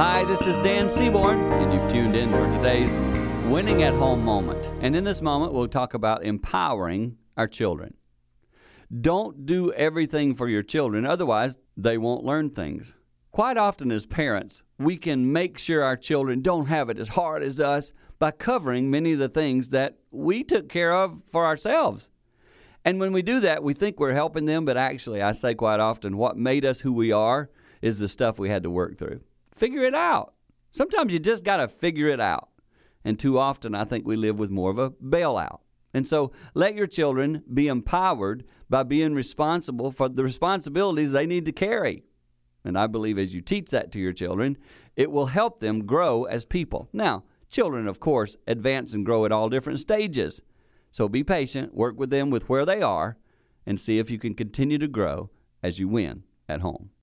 Hi, this is Dan Seaborn, and you've tuned in for today's Winning at Home moment. And in this moment, we'll talk about empowering our children. Don't do everything for your children, otherwise, they won't learn things. Quite often, as parents, we can make sure our children don't have it as hard as us by covering many of the things that we took care of for ourselves. And when we do that, we think we're helping them, but actually, I say quite often, what made us who we are is the stuff we had to work through. Figure it out. Sometimes you just got to figure it out. And too often, I think we live with more of a bailout. And so let your children be empowered by being responsible for the responsibilities they need to carry. And I believe as you teach that to your children, it will help them grow as people. Now, children, of course, advance and grow at all different stages. So be patient, work with them with where they are, and see if you can continue to grow as you win at home.